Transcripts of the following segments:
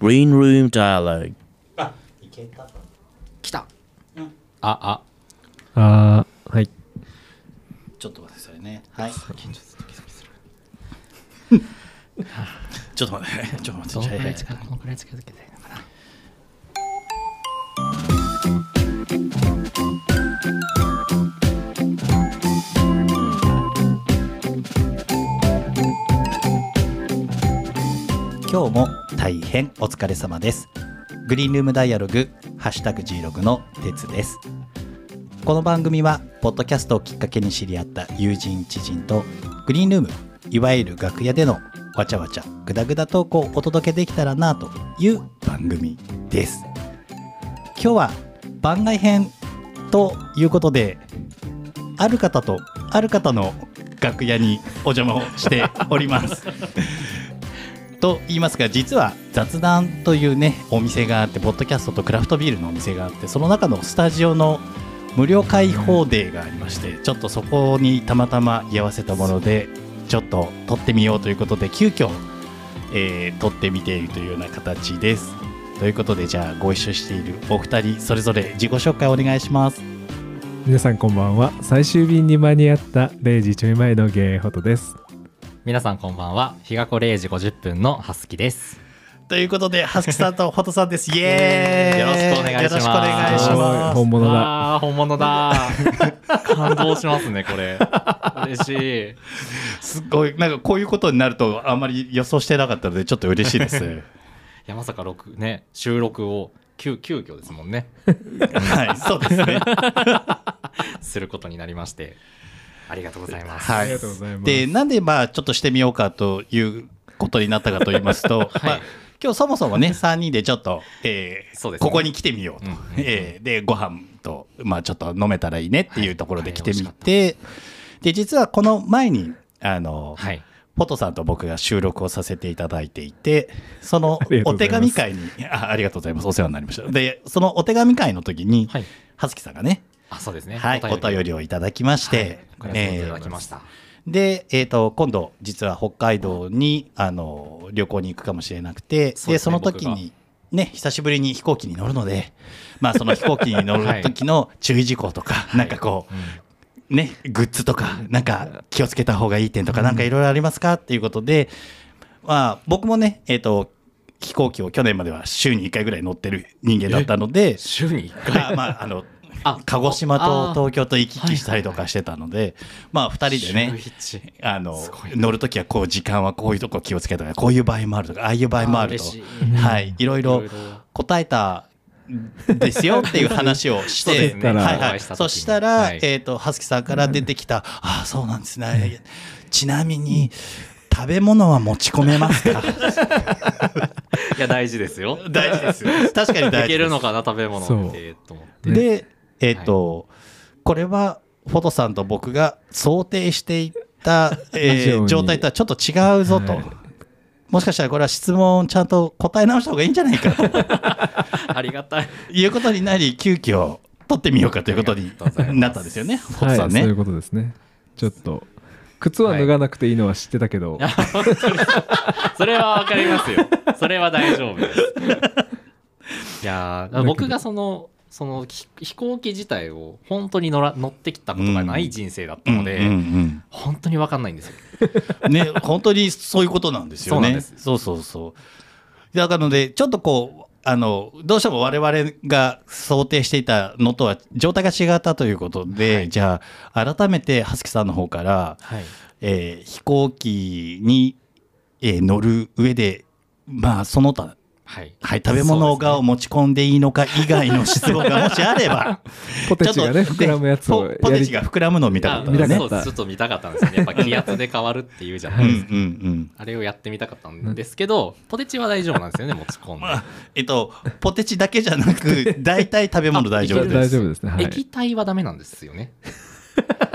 Green Room Dialogue. あいけた来た、ああ。ーはい。ちょっと待ってくださいね。はい。ちょっと待って ちょっと待って。どのくらいはい近くどのくらい近づけてるのかな今日も大変お疲れ様です。グリーンルームダイアログハッシュタグ G ログの鉄です。この番組はポッドキャストをきっかけに知り合った友人知人とグリーンルームいわゆる楽屋でのわちゃわちゃグダグダトークをお届けできたらなという番組です。今日は番外編ということである方とある方の楽屋にお邪魔をしております。と言いますか実は雑談というねお店があってポッドキャストとクラフトビールのお店があってその中のスタジオの無料開放デーがありましてちょっとそこにたまたま居合わせたものでちょっと撮ってみようということで急遽、えー撮ってみているというような形です。ということでじゃあご一緒しているお二人それぞれ自己紹介お願いします。皆さんこんばんは。最終便に間に合った0時ちょい前のゲイホトです皆さんこんばんは。日が子0時50分のハスキです。ということではすきさんとホトさんです。イエーイ。よろしくお願いします。よろしくお願いします。本物だ。本物だ。感動しますねこれ。嬉しい。すごい。なんかこういうことになるとあんまり予想してなかったのでちょっと嬉しいです。いやまさか録ね収録を急急遽ですもんね。はいそうですね。することになりましてありがとうございます、はい。ありがとうございます。でなんでまあちょっとしてみようかということになったかと言いますと、まあ今日そもそもね 3人でちょっと、えーそうですね。ここに来てみようと、うん。うんうんえーでご飯と、まあ、ちょっと飲めたらいいねっていうところで来てみはいて、で実はこの前にあの、はい。フォトさんと僕が収録をさせていただいていて、そのお手紙会に、あありがとうございます。お世話になりました。で、そのお手紙会の時に、はい。はずきさんがね、あそうですね。はい、お便り。をいただきまして、はい。ご連絡いただきました、で、えっ、と、今度、実は北海道に、あの、旅行に行くかもしれなくて、そうですねで、その時に、ね、久しぶりに飛行機に乗るので、まあ、その飛行機に乗る時の注意事項とか、なんかこう、うん。ね、グッズとか、なんか気をつけた方がいい点とか、なんかいろいろありますかっていうことで、まあ、僕もね、えっ、と、飛行機を去年までは週に1回ぐらい乗ってる人間だったので、週に1回？あまあ、あの、あ鹿児島とあ東京と行き来したりとかしてたので、まあ、2人でね、あの乗るときはこう時間はこういうとこ気をつけたとかこういう場合もあるとかああいう場合もあると。はい。いろいろ答えたんですよっていう話をして、はいはい、そしたら、はい。えっ、とはすきさんから出てきた、ああそうなんですね。ちなみに食べ物は持ち込めますか？いや大事ですよ。大事ですよ。確かにいけるのかな食べ物って。と思って。でえっ、と、これはフォトさんと僕が想定していた、えー状態とはちょっと違うぞと、はい。もしかしたらこれは質問ちゃんと答え直した方がいいんじゃないかと。ありがたい。いうことになり急遽取ってみようかということになったんですよねフォトはいさんね。そういうことですね。ちょっと靴は脱がなくていいのは知ってたけど、それはわかりますよ。それは大丈夫です。いやー僕がそのそのひ飛行機自体を本当に乗ら乗ってきたことがない人生だったので、うんうん本当に分かんないんですよ。うんね本当にそういうことなんですよね。そうそうそう。だからのでちょっとこうあのどうしても我々が想定していたのとは状態が違ったということで、はい。じゃあ改めてはすきさんの方から、はい。えー飛行機に、えー乗る上でまあその他はい。はい、食べ物が持ち込んでいいのか以外の質問がもしあれば、ポテチがねちょっと膨らむやつをポポやりテチが膨らむのを見たかったあんだね。そうですちょっと見たかったんですよね。やっぱ気圧で変わるっていうじゃない。ですか、うん。あれをやってみたかったんですけど、ポテチは大丈夫なんですよね持ち込んで、まあ、えっと、ポテチだけじゃなく、大体食べ物大丈夫です。大丈夫ですね。はい。液体はダメなんですよね。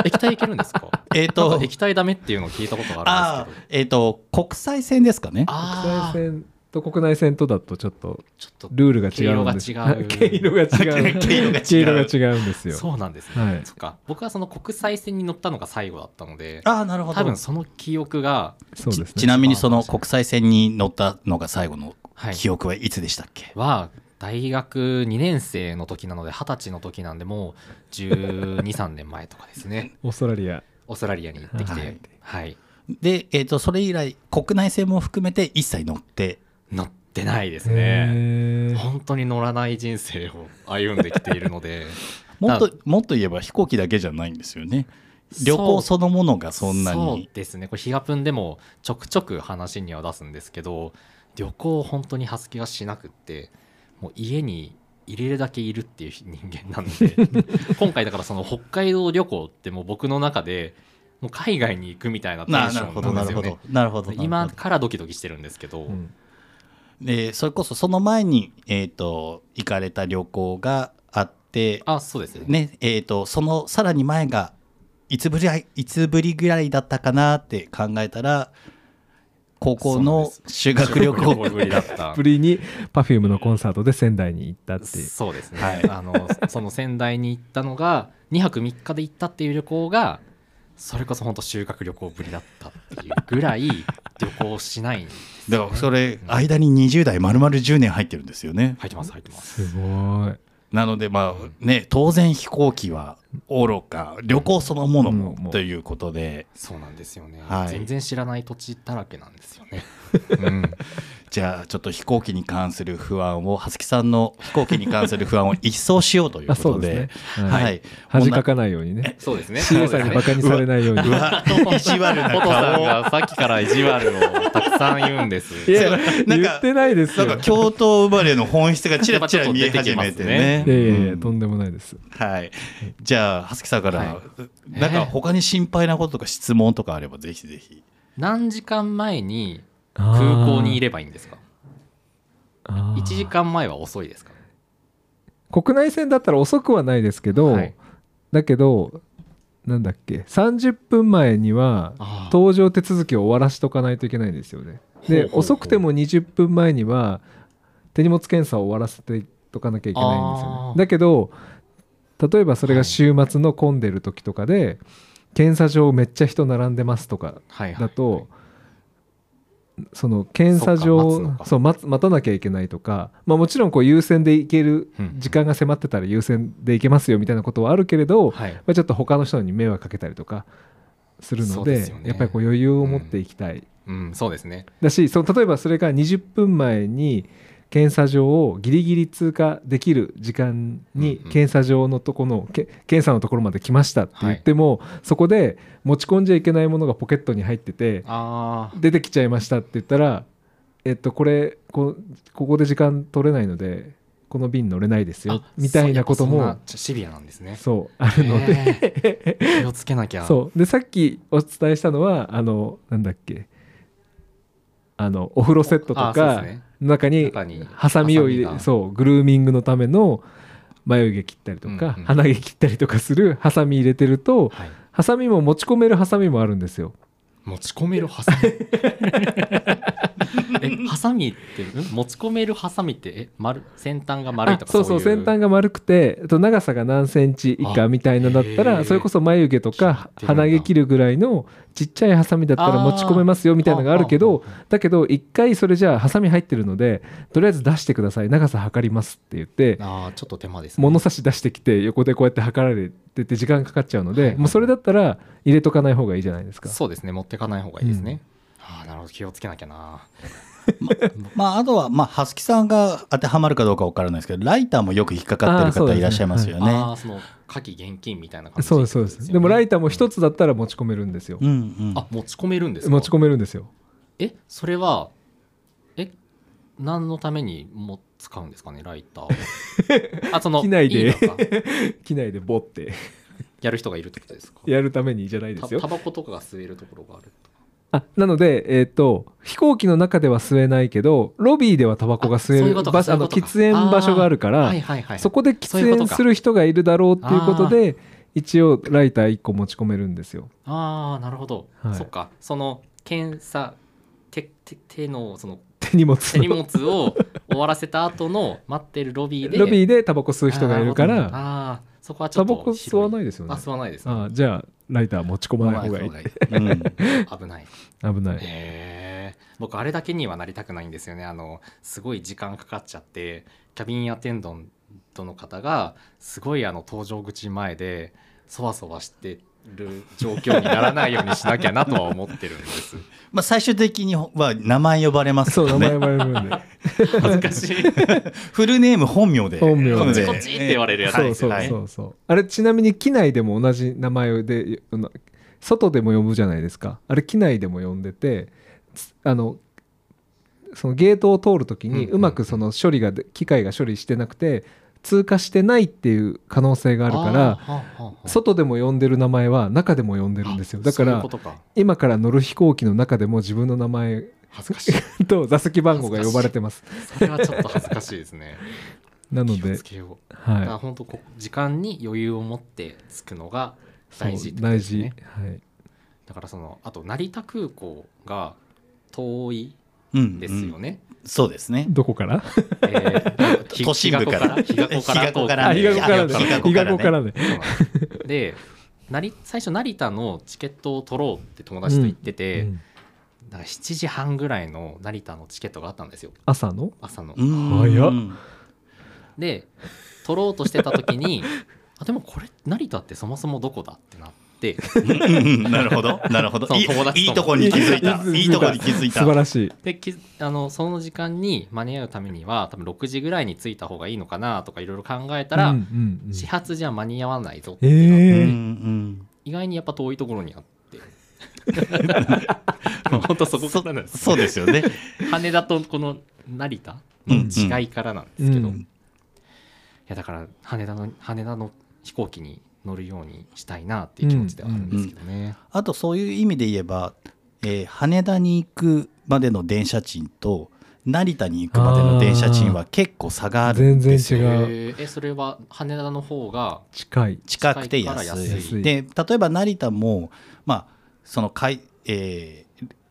液体いけるんですか？えっとか、液体ダメっていうのを聞いたことがああるんですけど。ーえっと、国際線ですかね。国際線と国内線とだとちょっとちょっとルールが違うんです。毛色が違う。毛色が違う。んですよ。そうなんですね、はい。そっか。僕はその国際線に乗ったのが最後だったのでああ、なるほど。多分その記憶がそうですね。ちなみにその国際線に乗ったのが最後のはい。記憶はいつでしたっけ、は大学2年生の時なので二十歳の時なんでもう123年前とかですね。オーストラリア。オーストラリアに行ってきて、ははいい。で、えー、とそれ以来国内線も含めて一切乗って乗ってないですへねー。本当に乗らない人生を歩んできているので。もっともっと言えば飛行機だけじゃないんですよね。旅行そのものがそんなそうにですね。これヒガプンでもちょくちょく話には出すんですけど旅行を本当にハスキはしなくってもう家に入れるだけいるっていう人間なんで。今回だからその北海道旅行ってもう僕の中でもう海外に行くみたいなテンシななるほョンなどなるほんですよねどなるほど。今からドキドキしてるんですけど、うんでそれこそその前に、えー、と行かれた旅行があってあそうですね。ねえー、とそのさらに前がいつぶりいつぶりぐらいだったかなって考えたら高校の修学旅行。ぶりだった。ぶりに Perfume のコンサートで仙台に行ったっていう。そうですね、はい。あのその仙台に行ったのが2泊3日で行ったっていう旅行がそれこそ本当修学旅行ぶりだったっていうぐらい旅行しないんですだからそれ間に20代丸々10年入ってるんですよね。入ってます入ってます。すごい。なのでまあね当然飛行機は愚か旅行そのものもということで。そうなんですよね、はい全然知らない土地だらけなんですよね、うん、じゃあちょっと飛行機に関する不安を葉月さんの飛行機に関する不安を一掃しようというあことで。ね。ははい。い恥かかないようにね。そうですね。CA さんにバカにされないように。うわ意地悪なポトさん顔がさっきから意地悪をたくさん言うんです。いやなんか言ってないですよ。なんか京都生まれの本質がちらちら見え始めてね。いやいやいやうんとんでもないです。はい。じゃあ、はすきさんから、はなんか他に心配なこととか質問とかあれば、ぜひぜひ。何時間前に空空港にいればいいんですか？1 1時間前は遅いですか？国内線だったら遅くはないですけど、はい。だけどなんだっけ30分前には搭乗手続きを終わらしとかないといけないんですよね。で遅くても20分前には手荷物検査を終わらせてとかなきゃいけないんですよね。だけど例えばそれが週末の混んでる時とかで、検査場めっちゃ人並んでますとかはいはい。だと、その検査場かそう待たなきゃいけないとか、まあ、もちろんこう優先で行けるうん時間が迫ってたら優先で行けますよみたいなことはあるけれど、はい。まあ、ちょっと他の人に迷惑かけたりとかするのでね。やっぱりこう余裕を持っていきたい、うんそうですね。だしその例えばそれが20分前に検査場をギリギリ通過できる時間に検査場のとこのけ検査のところまで来ましたって言っても、そこで持ち込んじゃいけないものがポケットに入ってて出てきちゃいましたって言ったらえっとこれこここで時間取れないのでこの便乗れないですよみたいなこともシビアなんですね。そうあるので、気をつけなきゃ。そう。でさっきお伝えしたのはあのなんだっけあのお風呂セットとか中にハサミを入れそうグルーミングのための眉毛切ったりとか、うんうん。鼻毛切ったりとかするハサミ入れてるとはい。ハサミも持ち込めるハサミもあるんですよ。持ち込めるハサミ えハサミってん？持ち込めるハサミってえ丸先端が丸いとかあそうそう先端が丸くて長さが何センチ以下みたいなのだったらそれこそ眉毛とか鼻毛切るぐらいのちっちゃいハサミだったら持ち込めますよみたいなのがあるけあどーだけど一回それじゃあハサミ入ってるのでとりあえず出してください。長さ測りますって言ってあーちょっと手間ですね。物差し出してきて横でこうやって測られてて時間かかっちゃうのでもうそれだったら入れとかない方がいいじゃないですか。そうですね。持ってかない方がいいですね、ああなるほど。気をつけなきゃな。ま あ、あとは、まあ、はすきさんが当てはまるかどうかわからないですけど、ライターもよく引っかかってる方いらっしゃいますよね。ああその火器現金みたいな感じそうですそうですでもライターも一つつだったら持ち込めるんですよ。うんうん。あ持ち込めるんですか？持ち込めるんですよ。えそれはえ何のためにも使うんですかね？ライターを。あその機内で。機内でボって。やる人がいるってことですか？やるためにじゃないですよ。たタバコとかが吸えるところがあると。かあなので、えー、と飛行機の中では吸えないけどロビーではタバコが吸える喫煙場所があるから、はいはいはい。そこで喫煙する人がいるだろうっていうことで一応ライター1個持ち込めるんですよ。ああなるほど、はい。そっか。その検査手手手のその手荷物。手荷物を終わらせた後の待ってるロビーでロビーでタバコ吸う人がいるからそこはちょっとタバコ吸わないですよね。あ吸わないですね。あじゃあライター持ち込まない方がいい。うん。危ない。危ない。へえ僕あれだけにはなりたくないんですよね。あのすごい時間かかっちゃってキャビンアテンダントの方がすごいあの搭乗口前でそわそわしてる状況にならないようにしなきゃなとは思ってるんです。まあ、最終的には名前呼ばれますそうよね名前呼ばれるんで。恥ずかしい。フルネーム本名で。本名で。なのこっちって言われるやつそうそうはいそうそう。あれちなみに機内でも同じ名前で外でも呼ぶじゃないですか。あれ機内でも呼んでてつあのそのゲートを通るときにうまくその処理がで機械が処理してなくて通過してないっていう可能性があるから外でも呼んでる名前は中でも呼んでるんですよ。だから今から乗る飛行機の中でも自分の名前恥ずかしい。と座席番号が呼ばれてます。それはちょっと恥ずかしいですね。なの気をでつけよう。だからは本当こ時間に余裕を持って着くのが大事ってこと大事ですね。はい。だからそのあと成田空港が遠いうんですよね、うんそうですね。どこから？えーひ 都心部から。日が子から日が子から日が子からね。で最初成田のチケットを取ろうって友達と言ってて、うん。だから7時半ぐらいの成田のチケットがあったんですよ。朝の？朝の。うん。早っ。で取ろうとしてた時に あでもこれ成田ってそもそもどこだってなっなるほど。なるほど。いい いいとこに気づいた。いいとこに気づいた。素晴らしい。できあのその時間に間に合うためには多分6時ぐらいに着いた方がいいのかなとかいろいろ考えたら、うんうんうん。始発じゃ間に合わないぞってえなって、うんえうん。意外にやっぱ遠いところにあって。本当そこからなんです そうですよね。羽田とこの成田うんの違いからなんですけど、うん。いやだから羽田の羽田の飛行機に乗るようにしたいなっていう気持ちではあるんですけどね。あとそういう意味で言えば、えー羽田に行くまでの電車賃と成田に行くまでの電車賃は結構差があるんですよ全然違う。えーえそれは羽田の方が近い。近くて安い。で例えば成田もまあその快,、えー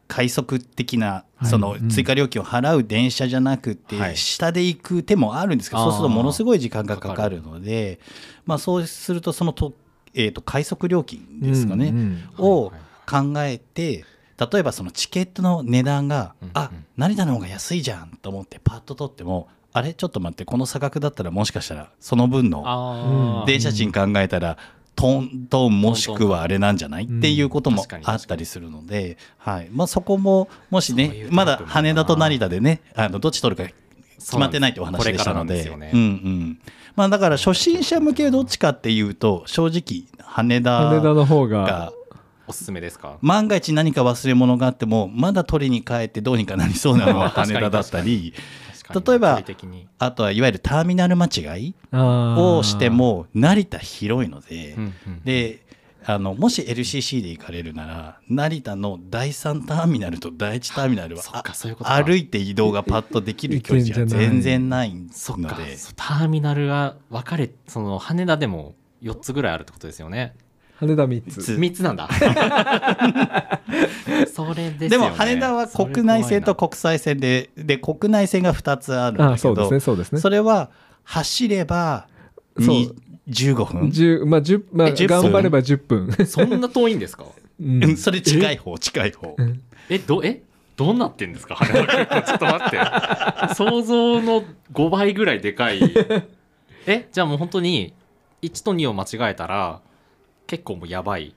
快速的なはい。そのうん。追加料金を払う電車じゃなくて、はい。下で行く手もあるんですけど、そうするとものすごい時間がかかるのでまあ、そうするとそのと,、えー、と快速料金ですかね、をはい考えて例えばそのチケットの値段が、うんあうん。成田の方が安いじゃんと思ってパッと取ってもあれ？ちょっと待ってこの差額だったらもしかしたらその分の電車賃考えたらトントンもしくはあれなんじゃない？っていうこともあったりするので、はい。まあ、そこももしねまだ羽田と成田でねあのどっち取るか決まってないってお話でしたので。これからなんですよね。うんうん。まあ、だから初心者向けどっちかっていうと正直羽田羽田の方が。が。おすすめですか？万が一何か忘れ物があってもまだ取りに帰ってどうにかなりそうなのは 羽田だったり確かに例えばあとはいわゆるターミナル間違いをしても成田広いので、うんうんであのもし LCC で行かれるなら成田の第3ターミナルと第1ターミナルはそっかそういうことか。あ歩いて移動がパッとできる距離じゃ全然ないのそっかでそうターミナルが分かれその羽田でも4つぐらいあるってことですよね羽田3つ。つ。3つなんだ。それですよね。でも羽田は国内線と国際線でで国内線が2つあるんだあ、けどそうですね、そうですね。それは走ればそう。に15分。10まあ10まあえ10分。頑張れば10分。そんな遠いんですか？うん。うんそれ近い方近い方。うん。えどえ？どうなってんですか？羽田ちょっと待って。想像の5倍ぐらいでかい。え？じゃあもう本当に1と2を間違えたら結構もうやばい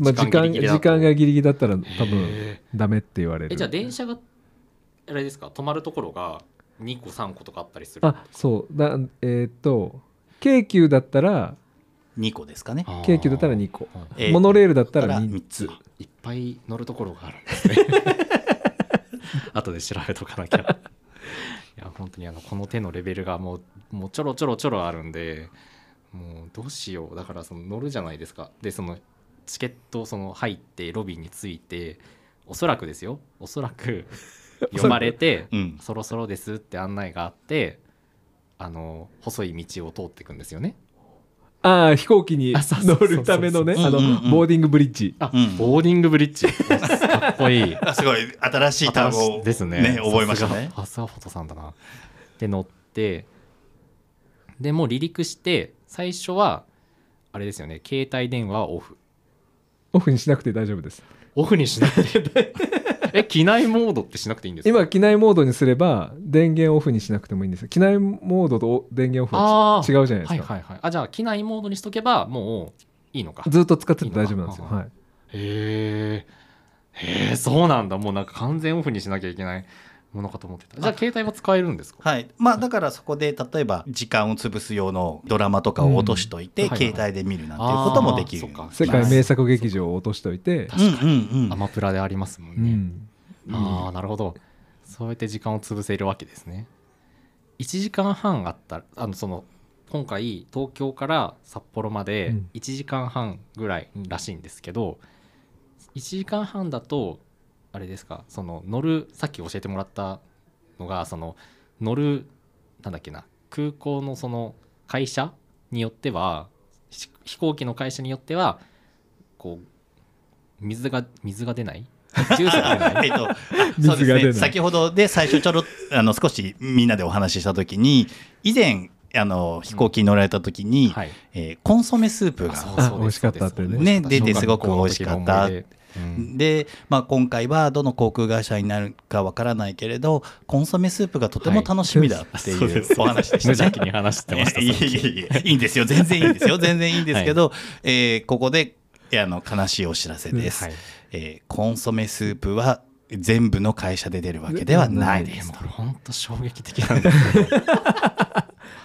まあ時間時間がギリギリだったら多分へダメって言われる。えじゃあ電車があれですか？止まるところが2個3個とかあったりする？あそう。だえーっと京急だったら2個ですかね。京急だったら2個。えーモノレールだったからら3 2つ。いっぱい乗るところがあるんですね。後で調べとかなきゃ。いや本当にあのこの手のレベルがもうもうちょろちょろちょろあるんでもうどうしよう。だからその乗るじゃないですか。でそのチケットその入ってロビーに着いておそらくですよ。おそらく 読まれてうん。そろそろですって案内があってあの細い道を通っていくんですよね。ああ飛行機に乗るためのねあのうんうん。うんボーディングブリッジ。あ、うん。ボーディングブリッジ。かっこいい。あ すごい新しい単語をですね。覚えましたね。さすがフォトさんだな。で乗ってでもう離陸して最初はあれですよね携帯電話はオフ。オフにしなくて大丈夫です。オフにしなくて。え機内モードってしなくていいんですか？今機内モードにすれば電源オフにしなくてもいいんです。よ機内モードと電源オフは違うじゃないですか、はいはいはい。あじゃあ機内モードにしとけばもういいのか。ずっと使ってて大丈夫なんですよ。はい。へえへえそうなんだ。もうなんか完全オフにしなきゃいけないものかと思ってた。じゃあ携帯は使えるんですか？はい。まあだからそこで例えば時間を潰す用のドラマとかを落としといて、うん。はいはい携帯で見るなんていうこともできる。世界名作劇場を落としといて。確かに。うんうんうん。アマプラでありますもんね、うん。ああなるほど。そうやって時間を潰せるわけですね。1時間半あったらあのその今回東京から札幌までうん。1時間半ぐらいらしいんですけど、1時間半だとあれですかその乗るさっき教えてもらったのがその乗るなんだっけな空港のその会社によってはし飛行機の会社によってはこう水が水が出ないジュースが出ないえっと、あそう水が出ない。ですね。先ほどで最初ちょろっあの少しみんなでお話ししたときに、以前あの飛行機に乗られたときに、はい。えーコンソメスープがあ美味しかったってね。ね出てすごく美味しかったうん。で、まあ、今回はどの航空会社になるかわからないけれどコンソメスープがとても楽しみだっていうお話でしたね。無邪気に話してましたいやいやいんですよ全然いいんですよ。全然いいんですけど、えーここであの悲しいお知らせです、はい。えーコンソメスープは全部の会社で出るわけではないです。本当衝撃的なんですけど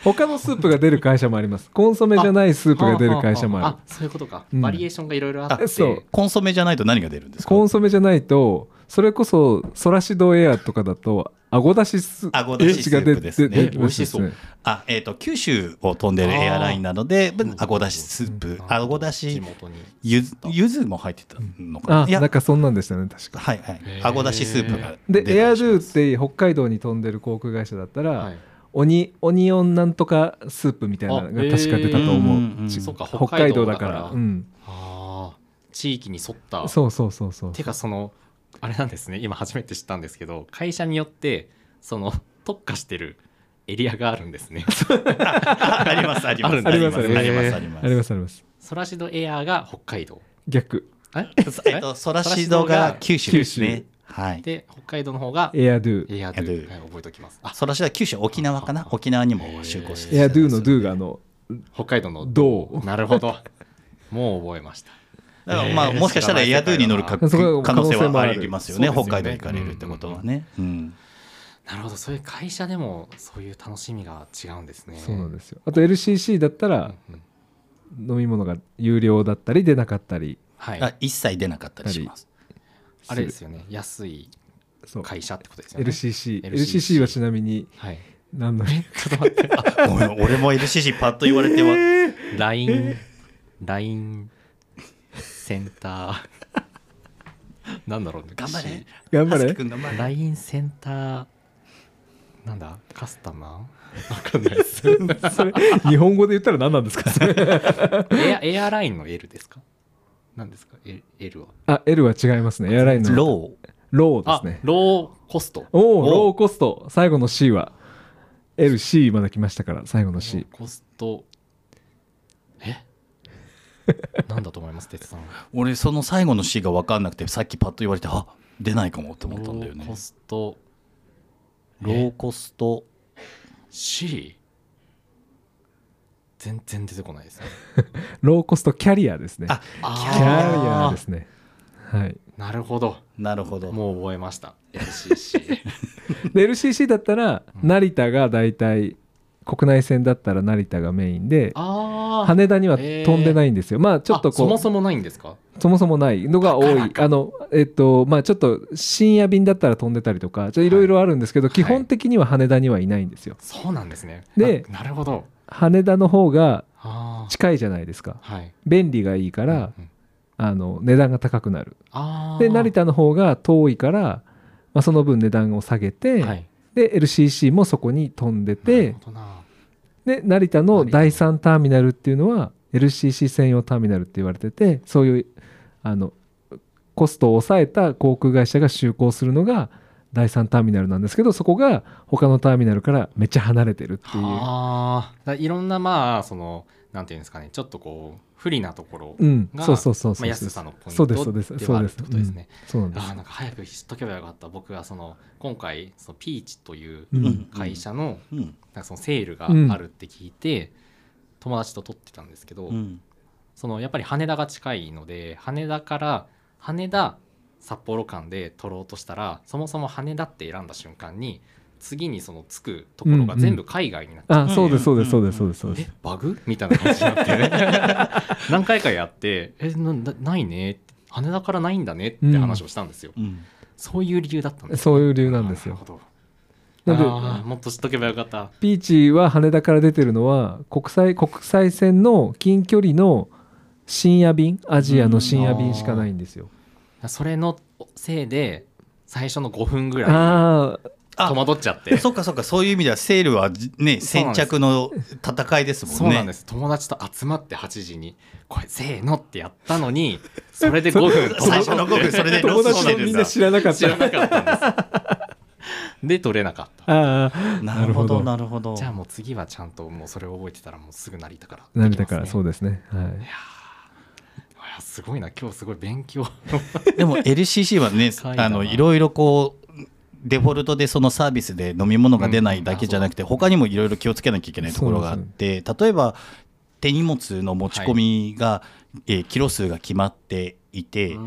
他のスープが出る会社もあります。コンソメじゃないスープが出る会社もある。あそういうことか、うん。バリエーションがいろいろあって。あそう。コンソメじゃないと何が出るんですか？コンソメじゃないとそれこそソラシドエアとかだとあごだしスあごだしスープですね。出て美味しそう。ですねあ、えっ、と、九州を飛んでるエアラインなのであごだしスープ、あごだ地し、ゆず、ゆずも入ってたのかな？いや。あなん、かそんなんでしたね確か。はいはい。あごだしスープが出でエアドたりします。ゥって北海道に飛んでる航空会社だったら、はいオニオニオンなんとかスープみたいなのが確か出たと思あへー。うんうんううんちそうか北海道だから。ら。うん。あー。地域に沿った。そうそうそうそう。てかそのあれなんですね。今初めて知ったんですけど会社によってその特化してるエリアがあるんですね。ああります、あります。あります、あありります、ますありまありますあります。ソラシドエアーが北海道。逆。え？す。えっと、ソラシドが九州ですね。はい。で北海道の方がエアドゥ。エアドゥ。エアドゥ。はい覚えておきます。あ。ソラシドは九州、沖縄かな？沖縄にも就航してエアドゥのドゥがあの北海道のドなるほど。もう覚えました。だからまあ、もしかしたらエアドゥに乗るか可能性はありますよね。ね。北海道行かれるってことはね。うん。なるほど。そういう会社でもそういう楽しみが違うんですね。そうなんですよ。あと LCC だったらうんうん。飲み物が有料だったり出なかったり。はい。あ一切出なかったりします。あれですよね。安い会社ってことですよね。LCC LCC はちなみにはい。何のちょっと待って。ごめん、俺も LCC パッと言われては。LINE LINE センター。なんだろうね。頑張れ。頑張れ？頑張れ。LINE センターなんだ？カスタマー？わかんないです。それ日本語で言ったら何なんですか？エアエアラインの L ですか？何ですか？L, L は？あ L は違いますね。エアラインの。ロー。ローですね。ローコスト。おおおローコスト。最後の C は。LC まだ来ましたから最後の C コスト。え？なんだと思います？哲さん。俺その最後の C が分かんなくてさっきパッと言われてあ出ないかもって思ったんだよね。ローコスト。ローコスト。C 全然出てこないですね。ローコストキャリアですね。あキャリアあですね。はい。なるほど。なるほど。もう覚えました。LCC で LCC だったら成田が大体国内線だったら成田がメインで羽田には飛んでないんですよ。まあちょっとこうそもそもないんですか？そもそもないのが多い。あのえっとまあちょっと深夜便だったら飛んでたりとかいろいろあるんですけど、い。基本的には羽田にはいないんですよ。そうなんですね。であなるほど羽田の方が近いじゃないですか。はい。便利がいいから、うんうん。あの値段が高くなる。で成田の方が遠いから、まあ、その分値段を下げて、はい。で LCC もそこに飛んでてで成田の第3ターミナルっていうのは LCC 専用ターミナルって言われててそういうあのコストを抑えた航空会社が就航するのが第3ターミナルなんですけどそこが他のターミナルからめっちゃ離れてるっていう、あ。あいろんなまあそのなんていうんですかねちょっとこう不利なところうん、がそうそうそうそう。まあ、安さのポイントそうですそうですではあるっそうです。てことです。ね。そうなんです。ああなんか早く知っとけばよかった僕がその今回そのピーチという会社のうん。なんかそのセールがあるって聞いて、友達と撮ってたんですけど、うん。そのやっぱり羽田が近いので羽田から羽田札幌間で取ろうとしたらそもそも羽田って選んだ瞬間に次にその着くところが全部海外になっちゃって、あそうですそうですそうですそうですそうです。えバグ？みたいな感じになって。ね 何回かやって「えななないね」羽田からないんだね。って話をしたんですよ、うん。そういう理由だったんですそういう理由なんですよ。なるほど。なんでもっと知っとけばよかった。ピーチは羽田から出てるのは国際国際線の近距離の深夜便アジアの深夜便しかないんですよ。それのせいで最初の5分ぐらい戸惑っちゃって。そっかそっかそういう意味ではセールはじね先着の戦いですもんね。そうなんです。友達と集まって8時にこれせーのってやったのにそれで5分 最初の5分それで友達もみんな知らなかっ知らた。なかったんです。で取れなかった。ああなるほどなるほど。じゃあもう次はちゃんともうそれを覚えてたらもうすぐ成田から成田からそうでですね。はい。すすごいな。今日すごい勉強。でも LCC はねあのいろいろこうデフォルトでそのサービスで飲み物が出ないだけじゃなくて他にもいろいろ気をつけなきゃいけないところがあって例えば手荷物の持ち込みが、えーキロ数が決まっていて、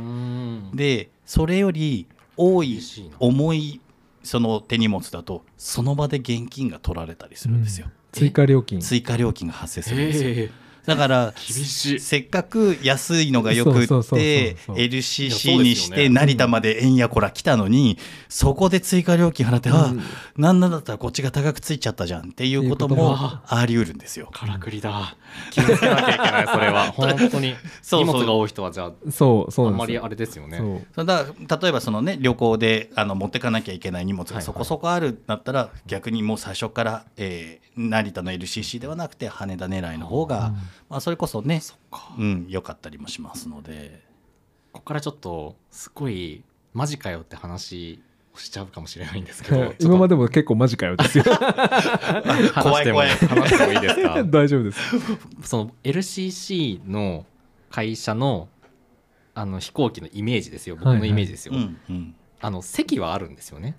でそれより多い重いその手荷物だとその場で現金が取られたりするんですよ、追加料金。追加料金が発生するんですよ。えだから厳しい。せっかく安いのがよくって LCC にして成田まで円やこら来たのにそこで追加料金払って、ああなん。なんだったらこっちが高くついちゃったじゃんっていうこともあり得るんですよ。からくりだ。気をつけなきゃいけないそれは。本当に。そうそう。荷物が多い人はじゃあそうそう。あんまりあれですよね。そだから例えばそのね旅行であの持ってかなきゃいけない荷物はいはい。がそこそこあるんだったら、逆にもう最初から、えー成田の LCC ではなくて羽田狙いの方が、まあ、それこそねそっか。うん、良かったりもしますので。ここからちょっとすごいマジかよって話をしちゃうかもしれないんですけどはい 今まででも結構マジかよですよ。怖い怖い話してもいいですか？大丈夫です。その LCC の会社のあの飛行機のイメージですよ。僕のイメージですよ、うんうん。あの席はあるんですよね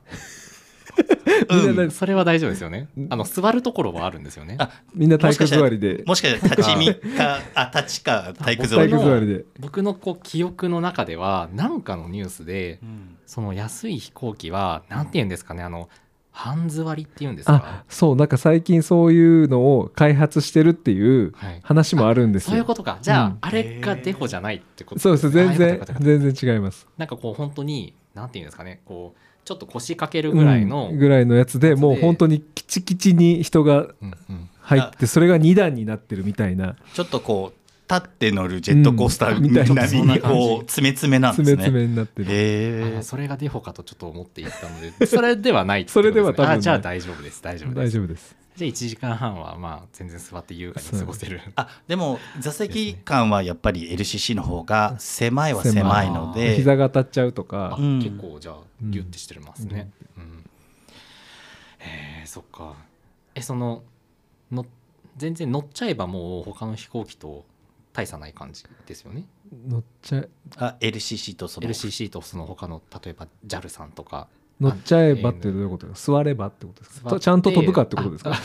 みんなそれは大丈夫ですよね。あの座るところはあるんですよね。あみんな体育座りで。もしかしたら立ち見かあ立ちか体育座体りで。僕のこう記憶の中では何かのニュースでうん。その安い飛行機は何て言うんですかねあの半座りっていうんですあかそうなんか最近そういうのを開発してるっていうはい。話もあるんですよ。そういうことか。じゃあ、うん。あれがデフォじゃないってことそうです。全然全然違います。なんかこう本当になんていうんですかねこうちょっと腰掛けるぐらいの、うんぐらいのやつでもう本当にキチキチに人が入ってそれが2段になってるみたいなちょっとこう立って乗るジェットコースターうんみたいなにこう詰め詰めなんですね。詰め詰めになってる。へえ。あそれがデフォかとちょっと思っていったのでそれではないってそれことすねでは多分ないあじゃあ大丈夫です大丈夫です大丈夫です。じゃあ1時間半はまあ全然座って優雅に過ごせる。あでも座席感はやっぱり LCC の方が狭いは狭いので。膝が当たっちゃうとあか。うん。結構じゃあギュッてしてますね、うん。えー、そっか。えそのの全然乗っちゃえばもう他の飛行機と大差ない感じですよね？乗っちゃえ。あ LCC とその。LCC とその他の例えば JAL さんとか乗っちゃえばってどういうこと？ですか座ればってことですか？ちゃんと飛ぶかってことですか？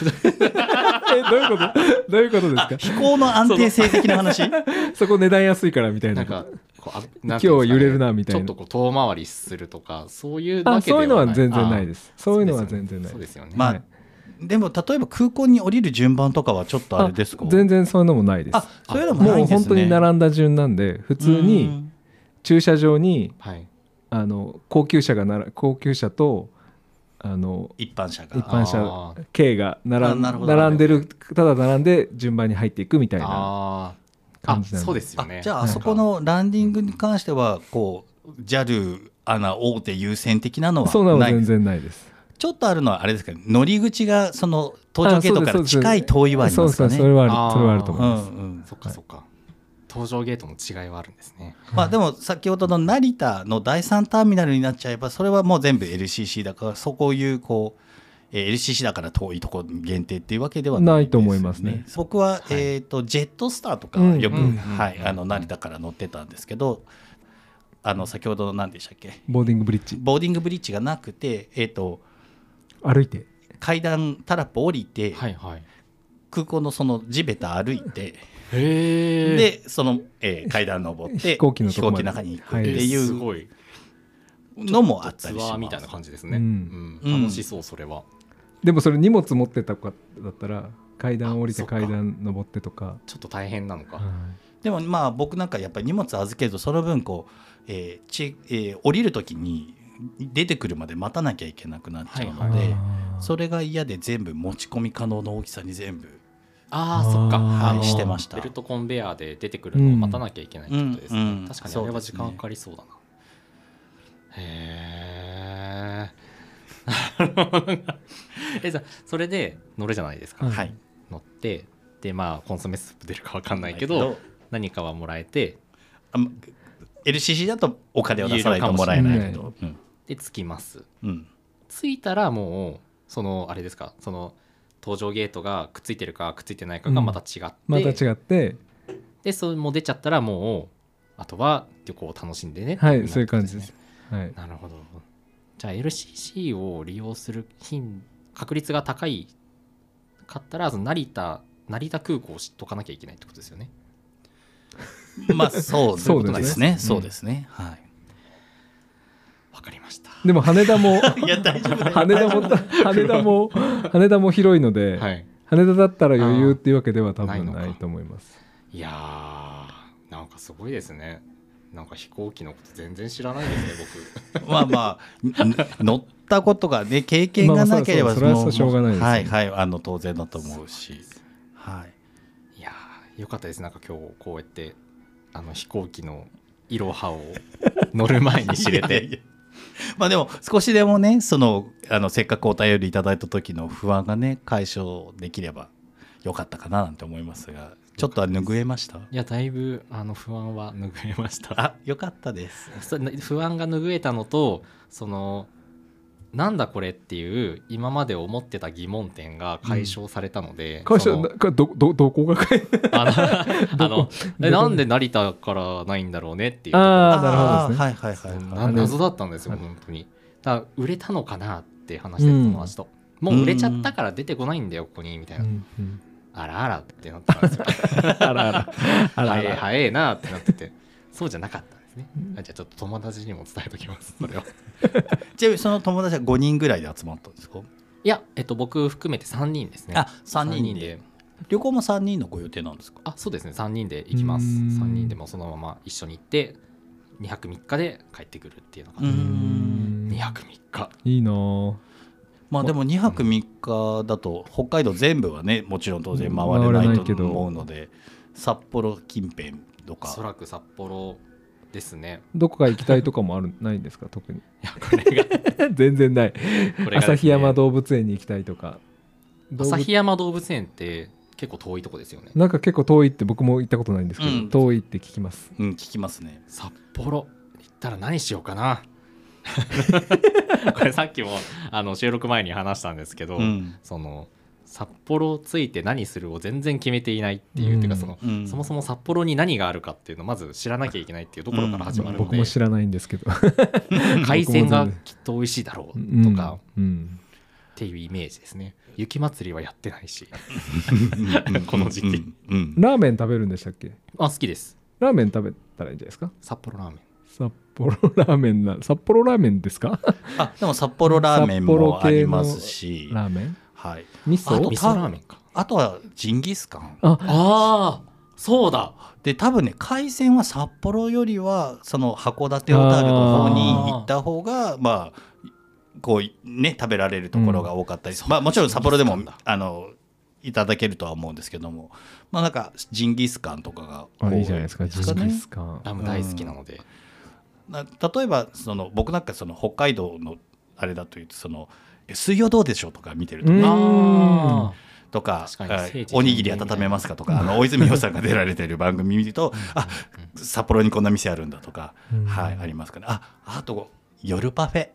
えどういうこと？どういうことですか？飛行の安定性的な話？そこ値段安いからみたいなんなかこうあ今日揺れるなみたいな。ちょっとこう遠回りするとかそういうあわけではない。そういうのは全然ないすです。そういうのは全然ないそうですよね、まあはいでも例えば空港に降りる順番とかはちょっとあれですかあ全然そういうのもないです。あそういうのもないんですね。もう本当に並んだ順なんで普通うにん。駐車場にはいあの高級車がなら高級車とあの一般車一が般あ車 K が並ん並んでるただ並んで順番に入っていくみたいなあー。あ感じなんで。そうですよね。あじゃああそこのランディングに関してはこう JAL アナ大手優先的なのはそうなの全然ないです。ちょっとあるのはあれですか乗り口がその搭乗ゲートから近い遠いはありますかね？そうそうそれはああー。るそれはあると思います、うんうん。そっかそっか、搭乗ゲートの違いはあるんですね。まあでも先ほどの成田の第3ターミナルになっちゃえばそれはもう全部 LCC だからそこいうこう、えー LCC だから遠いとこ限定っていうわけではないないと思いますね。僕は、はい。えー、とジェットスターとかうん。よく、うんはい、うんあの成田から乗ってたんですけどあの先ほどの何でしたっけ？ボーディングブリッジ。ボーディングブリッジがなくて、えー、と歩いて。階段タラップ降りて、はいはい空港のその地べた歩いてでその、えー階段登って飛行機の中に行くはいってい。うすごい。のもあったツりします。アーみたいな感じですね、ううん。うん。楽しそうそれは、でもそれ荷物持ってたかだったら階段降りて階段登ってとか。ちょっと大変なのか、でもまあ僕なんかやっぱり荷物預けるとその分こう、えーちえー降りる時に出てくるまで待たなきゃいけなくなっちゃうので、はいそれが嫌で全部持ち込み可能な大きさに全部ああそっか。はいしてました。ベルトコンベヤーで出てくるのを待たなきゃいけないってことですね、うんうん。確かにあれは時間かかりそうだな、へ ええじゃあそれで乗るじゃないですか、はい。はい乗ってでまあコンソメスープ出るか分かんないけど何かはもらえて。あま LCC だとお金を出さないともらえないけど、うん。で着きます。うん。着いたらもうそのあれですかその搭乗ゲートがくっついてるかくっついてないかがまた違って、また違って。でそれも出ちゃったらもうあとは旅行を楽しんでね。はいそういう感じねです。はい。なるほど。じゃあ LCC を利用する頻確率が高いかったらその成田成田空港を知っとかなきゃいけないってことですよね。まあそうそうでですすねねそうですね、はいわかりました。でも羽田も いや大丈夫羽田も羽田も羽田も広いので、はい。羽田だったら余裕っていうわけでは多分ないと思います。いやーなんかすごいですね。なんか飛行機のこと全然知らないですね まあまあん 乗ったことがね経験がなければまあまあそれはしょうがないですよ。はいはいあの当然だと思うし。はい。僕いやーよかったです。なんか今日こうやってあの飛行機のいろはを乗る前に知れて。いやいやいや まあでも少しでもねそのあのせっかくお便りいただいた時の不安がね解消できればよかったかななんて思いますがちょっとは拭えました？いやだいぶあの不安は拭えました。あよかったです。そ不安が拭えたのとそのなんだこれっていう今まで思ってた疑問点が解消されたので、会社そのなかどどどこが書いてあの あなんで成田からないんだろうねっていうああなるほどですね。はいはいはいなはい謎だったんですよ本当に。だから売れたのかなって話してる友達と、もう売れちゃったから出てこないんだよここにみたいな、うんうん。あらあらってなったんですよ。あらあら。あらあ早いら早いなってなってて。そうじゃなかったんですね。あじゃあちょっと友達にも伝えときますそれを ちなみにその友達は5人ぐらいで集まったんですか？いや、えっと、僕含めて3人ですね。あ三人で。旅行も3人のご予定なんですか？あそうですね。3人で行きます。うーん。3人でもそのまま一緒に行って2泊3日で帰ってくるっていうのが、うーん。2泊3日。いいなぁまあでも2泊3日だと北海道全部はねもちろん当然回れなないと思うので札幌近辺とおかそらく札幌ですね。どこか行きたいとかもあるないんですか？特に。いやこれが。全然ない。これがですね。旭山動物園に行きたいとか。動物旭山動物園って結構遠いとこですよね。なんか結構遠いって僕も行ったことないんですけど、うん。遠いって聞きます。うん聞きますね。札幌。行ったら何しようかな。これさっきもあの収録前に話したんですけど、うん。その札幌着いて何するを全然決めていないっていう、うん。てかその、うん。そもそも札幌に何があるかっていうのをまず知らなきゃいけないっていうところから始まるので、僕も知らないんですけど。海鮮がきっと美味しいだろう然とかうん。うん。っていうイメージですね。雪まつりはやってないしうん。この時期。うん。うん。ラーメン食べるんでしたっけ？あ好きです。ラーメン食べたらいいんじゃないですか？札幌ラーメン。札幌ラーメン。な札幌ラーメンですか？あでも札幌ラーメンもありますし。ラーメン？はい。味あと噌味噌ラーメンか。あとはジンギスカン。あああそうだ。で多分ね海鮮は札幌よりはその函館小樽の方に行った方がまあこうね食べられるところが多かったり、まあもちろん札幌でもあのいただけるとは思うんですけども。まあなんかジンギスカンとかがあいいじゃないですかジンギねスカン。ラム大好きなので、な例えばその僕なんかその北海道のあれだというとその「え水曜どうでしょう」とか見てると、うん。あとかおにぎり温めますかとか。あの大泉洋さんが出られてる番組見ると あ札幌にこんな店あるんだとか、うん。はい、ありますかね。ああと夜パフェ、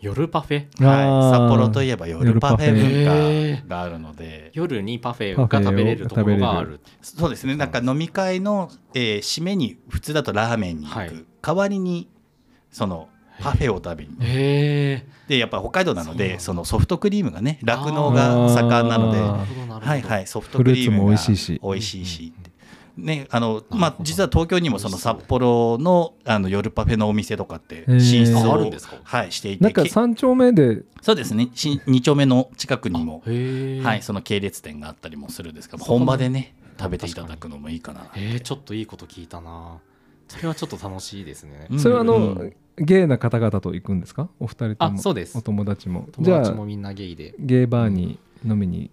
夜パフェ？はい、札幌といえば夜パフェ夜パフェ文化があるので。夜にパフェが食べれるところがある。そうですね。なんか飲み会の、えー締めに普通だとラーメンに行く、はい。代わりにそのパフェを食べに。でやっぱ北海道なのでそのソフトクリームがね酪農が盛んなのであはいはいソフトクリームも美味しいし。美味しいしねあのまあ実は東京にもその札幌のあの夜パフェのお店とかってー。進出をああるんですか？はいしていて。なんかけ三丁目で。そうですね。し2丁目の近くにもはいその系列店があったりもするんですけど本場でね食べていただくのもいいかなえー、ちょっといいこと聞いたな。それはちょっと楽しいですね。うん。それはあの、うんゲイな方々と行くんですか？お二人とあもそうです。お友達も？じゃあ友達もみんなゲイで。ゲイバーに飲みに？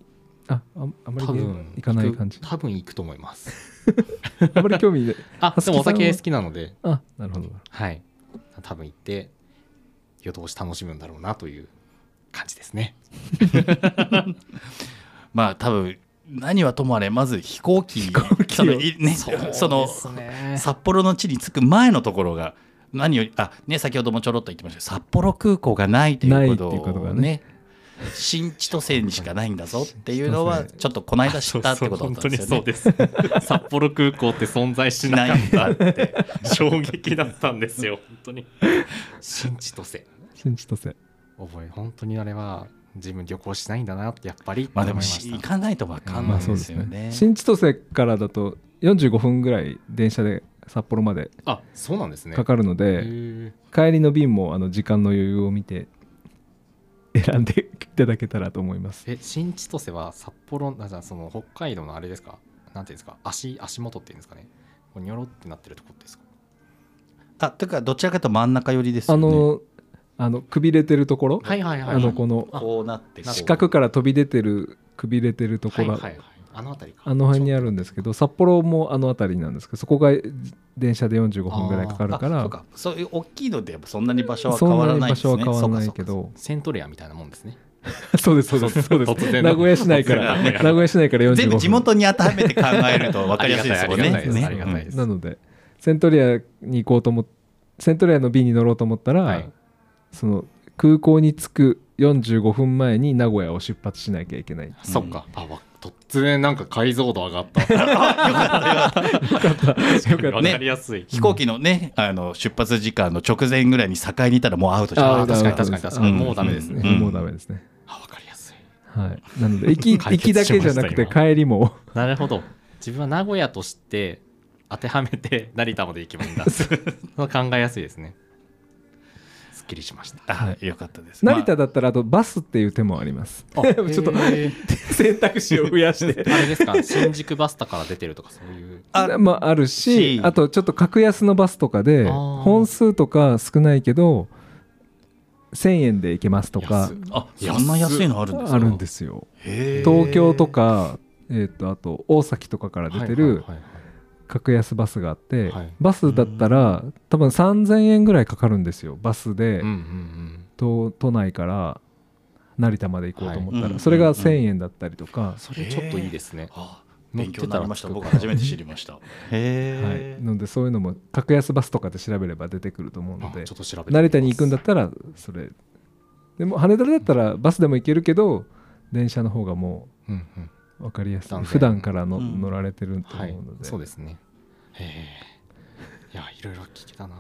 あああまりゲイ多分行かない感じ？多分行くと思います。あまり興味でああでもお酒好きなので。あなるほど。はい。多分行って夜通し楽しむんだろうなという感じですね。まあ多分何はともあれまず飛行機そのいねそのね。札幌の地に着く前のところが何よりあね先ほどもちょろっと言ってましたけど札幌空港がないということないっていうことがね。ね新千歳にしかないんだぞっていうのはちょっとこの間知ったってことだったんですよね。そうそう本当にそうです。札幌空港って存在しなかったって衝撃だったんですよ本当に。新千歳。新千歳。覚え本当にあれは自分旅行しないんだなってやっぱりまあでも行かないと分かんまあないそうですよね。ね。新千歳からだと45分ぐらい電車で札幌まであそうなんですね。かかるのへで、ー。帰りの便もあの時間の余裕を見て選んで いただけたらと思います。え新千歳は札幌あじゃあその北海道のあれですか？なんていうんですか？足足元っていうんですかね？こうニョロってなってるとこですか？あというかどちらかというと真ん中寄りですよね。あのあのくびれてるところ、はいはいはいあのこのあこうなって四角から飛び出てるくびれてるところ、はいはいはいあの辺りか？あの辺にあるんですけど札幌もあの辺りなんですけどそこが電車で45分ぐらいかかるからあそうか。そういう大きいのでやっぱそんなに場所は変わらないですね。そんなに場所は変わらないけそうかどセントレアみたいなもんですね。そうですそうです。そうです。突然の名古屋市内から名古屋市内から。45分。全部地元に当てはめて考えると分かりやすいですよね。ありがたいです。ねなのでセントリアに行こうと思っセントリアの便に乗ろうと思ったら、はい。その空港に着く45分前に名古屋を出発しなきゃいけないそっか。あわ突然なんか解像度上がった。わかりやすい。飛行機のね、あの出発時間の直前ぐらいに境にいたらもうアウトじゃん確かに確かに確かに。うん。もうダメですね、うん。もうダメですね、あわかりやすい。はい、なので行き解行き決だけじゃなくて帰りも。なるほど。自分は名古屋として当てはめて成田まで行けばいいんだ。考えやすいですねきりしました。あはい。よかったです。成田まだったらあとバスっていう手もあります。あ ちょっと選択肢を増やして。あれですか？新宿バスタから出てるとかそういう。あまあ、あるししあとちょっと格安のバスとかで本数とか少ないけど1000円で行けますとか。あそんな安いのあるんですか？あるんですよ。東京とか、えー、とあと大崎とかから出てる格安バスがあって、はい。バスだったら多分3000円ぐらいかかるんですよバスで、うんうんうん。と都内から成田まで行こうと思ったら、はい。それが1000円だったりとか、それちょっといいですね。あ乗っ勉強になりました。僕初めて知りました。へはい、のでそういうのも格安バスとかで調べれば出てくると思うのであちょっと調べて成田に行くんだっったらそれ。でも羽田だったらバスでも行けるけど電車の方がもうんうん。う分かりやすい。普段からの、うん。乗られてるとはい思うので、そうですね。へえ。いやいろいろ聞けたな。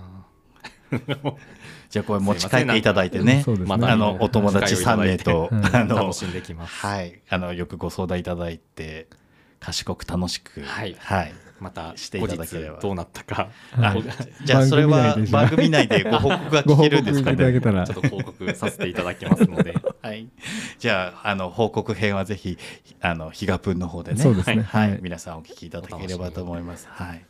じゃあこれ持ち帰っていただいてね。そうですね。またあのお友達3名とはいあの楽しんできます。はい。あのよくご相談いただいて賢く楽しく。はい。はいまたしてい後ただければ。日どうなったか。あはい。じゃあそれは番番組内でご報告がご報聞けるんですかね。ちょっと報告させていただきますので。はい。じゃああの報告編はぜひあのヒガプンの方でね。そうですね。はい、はい。皆さんお聞きいただければと思います。はい。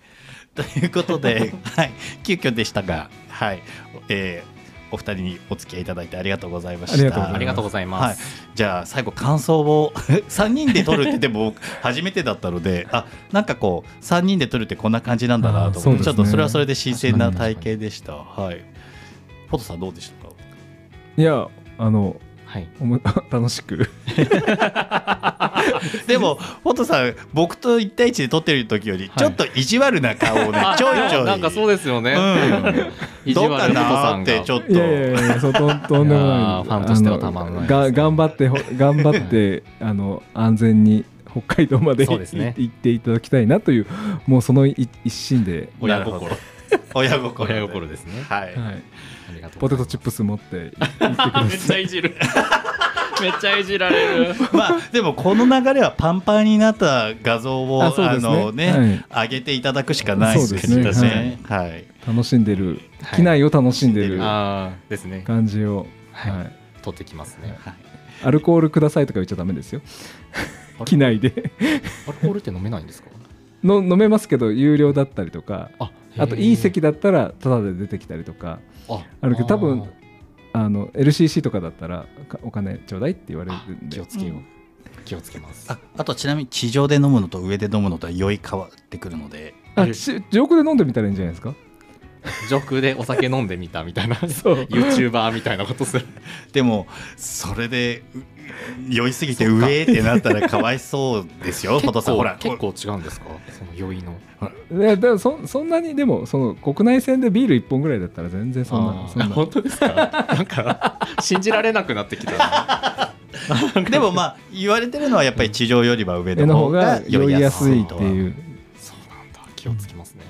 ということで、はい、急遽でしたが、はい。えーお二人にお付き合いいただいてありがとうございました。ありがとうございます。はい。じゃあ最後感想を 3人で撮るってでも僕初めてだったのであなんかこう3人で撮るってこんな感じなんだなと思って、ね。ちょっとそれはそれで新鮮な体験でした。はい、フォトさんどうでしたか？いやあのはい。おも 楽しく。でもフォトさん僕と1対1で撮ってる時よりちょっと意地悪な顔をね、あちょいちょい。なんかそうですよね、うん、意地どうか悪なっが。てちょっと。いやいやいやそうとんとんでもない。ーファンとしてはたまんないですあのが頑張ってほ頑張ってあの安全に北海道までね。行っていただきたいなというもうその一一心で、親心。親心で親心ですね。はい、はい、ポテトチップス持って行ってくだめっちゃいじる。めっちゃいじられる。まあでもこの流れはパンパンになった画像をああそうですね。のね、上げていただくしかないですね。ですね。はい。楽しんでる。はい。機内を楽しんでるああですね。感じを、はい。はい。取ってきますね。アルコールくださいとか言っちゃダメですよ。機内で。アルコールって飲めないんですか？の飲めますけど有料だったりとかああといい席だったらタダで出てきたりとかああるけど多分あの LCC とかだったらかお金ちょうだいって言われるあんで。気をつけよう、気をつけます。ああとちなみに地上で飲むのと上で飲むのとは酔い変わってくるので。あち上空で飲んでみたらいいんじゃないですか？上空でお酒飲んでみたみたいな。そう。YouTuber みたいなことする。でもそれでう酔いすぎて上ってなったらかわいそうですよ ほら。構結構違うんですか？その酔いの。いやだからそそんなにでもその国内線でビール1本ぐらいだったら全然そんなそんな。本当ですか？なんか信じられなくなってきた。な でもまあ言われてるのはやっぱり地上よりは上絵の方が酔いやすすいとは。いっていう。そうなんだ。気をつけますね、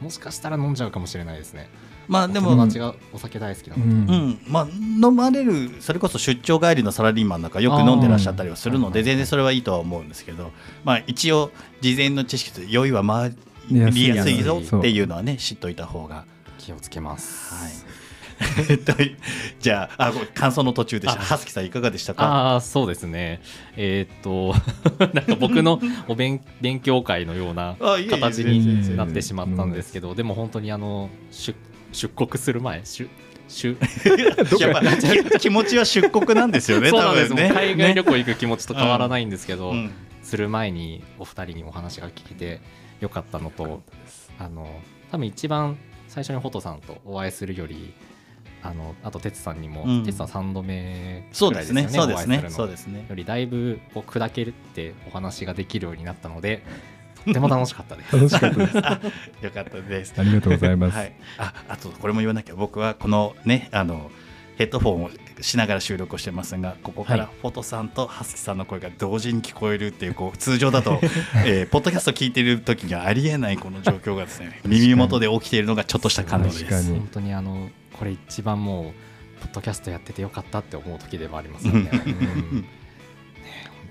もしかしたら飲んじゃうかもしれないですねまあでも、友達がお酒大好きなので、うん。うん。まあ、飲まれるそれこそ出張帰りのサラリーマンなんかよく飲んでらっしゃったりはするので全然それはいいとは思うんですけど、まあ、一応事前の知識と酔いは回りやすいぞっていうのはね知っといた方が。気をつけます、はい、え っとじゃああ感想の途中でした。あはすきさんいかがでしたか？ああそうですね。えーっと なんか僕のお勉勉強会のような形になってしまったんですけどでも本当にあの出出国する前出出 気持ちは出国なんですよねそうなんです、ね。海外旅行行く気持ちと変わらないんですけど、うん。する前にお二人にお話が聞けてよかったのとあの多分一番最初にフォトさんとお会いするよりあのあと哲さんにも、うん。哲さん3度目そうくらいですねそうですねそうですね。よりだいぶこう砕けるってお話ができるようになったのでとっても楽しかったです。楽しかったです。あ よかったです。ありがとうございます、はい、ああとこれも言わなきゃ僕はこのねあのヘッドフォンをしながら収録をしてますがここからはい。フォトさんとハスキさんの声が同時に聞こえるっていうこう通常だと、えーポッドキャスト聞いてる時にはありえないこの状況がですね耳元で起きているのがちょっとした感動です。本当にあのこれ一番もうポッドキャストやっててよかったって思う時ではありますよね。うん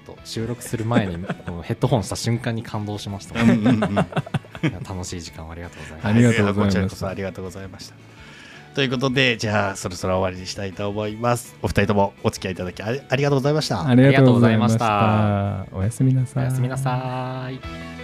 ねえ本当収録する前に ヘッドホンした瞬間に感動しましたもん。うんうんうんいや楽しい時間をありがとうございます。ありがとうございますこちらこそありがとうございました。ということでじゃあそろそろ終わりにしたいと思います。お二人ともお付き合いいただきありありがとうございました。ありがとうございましたおやすみなさいおやすみなさい。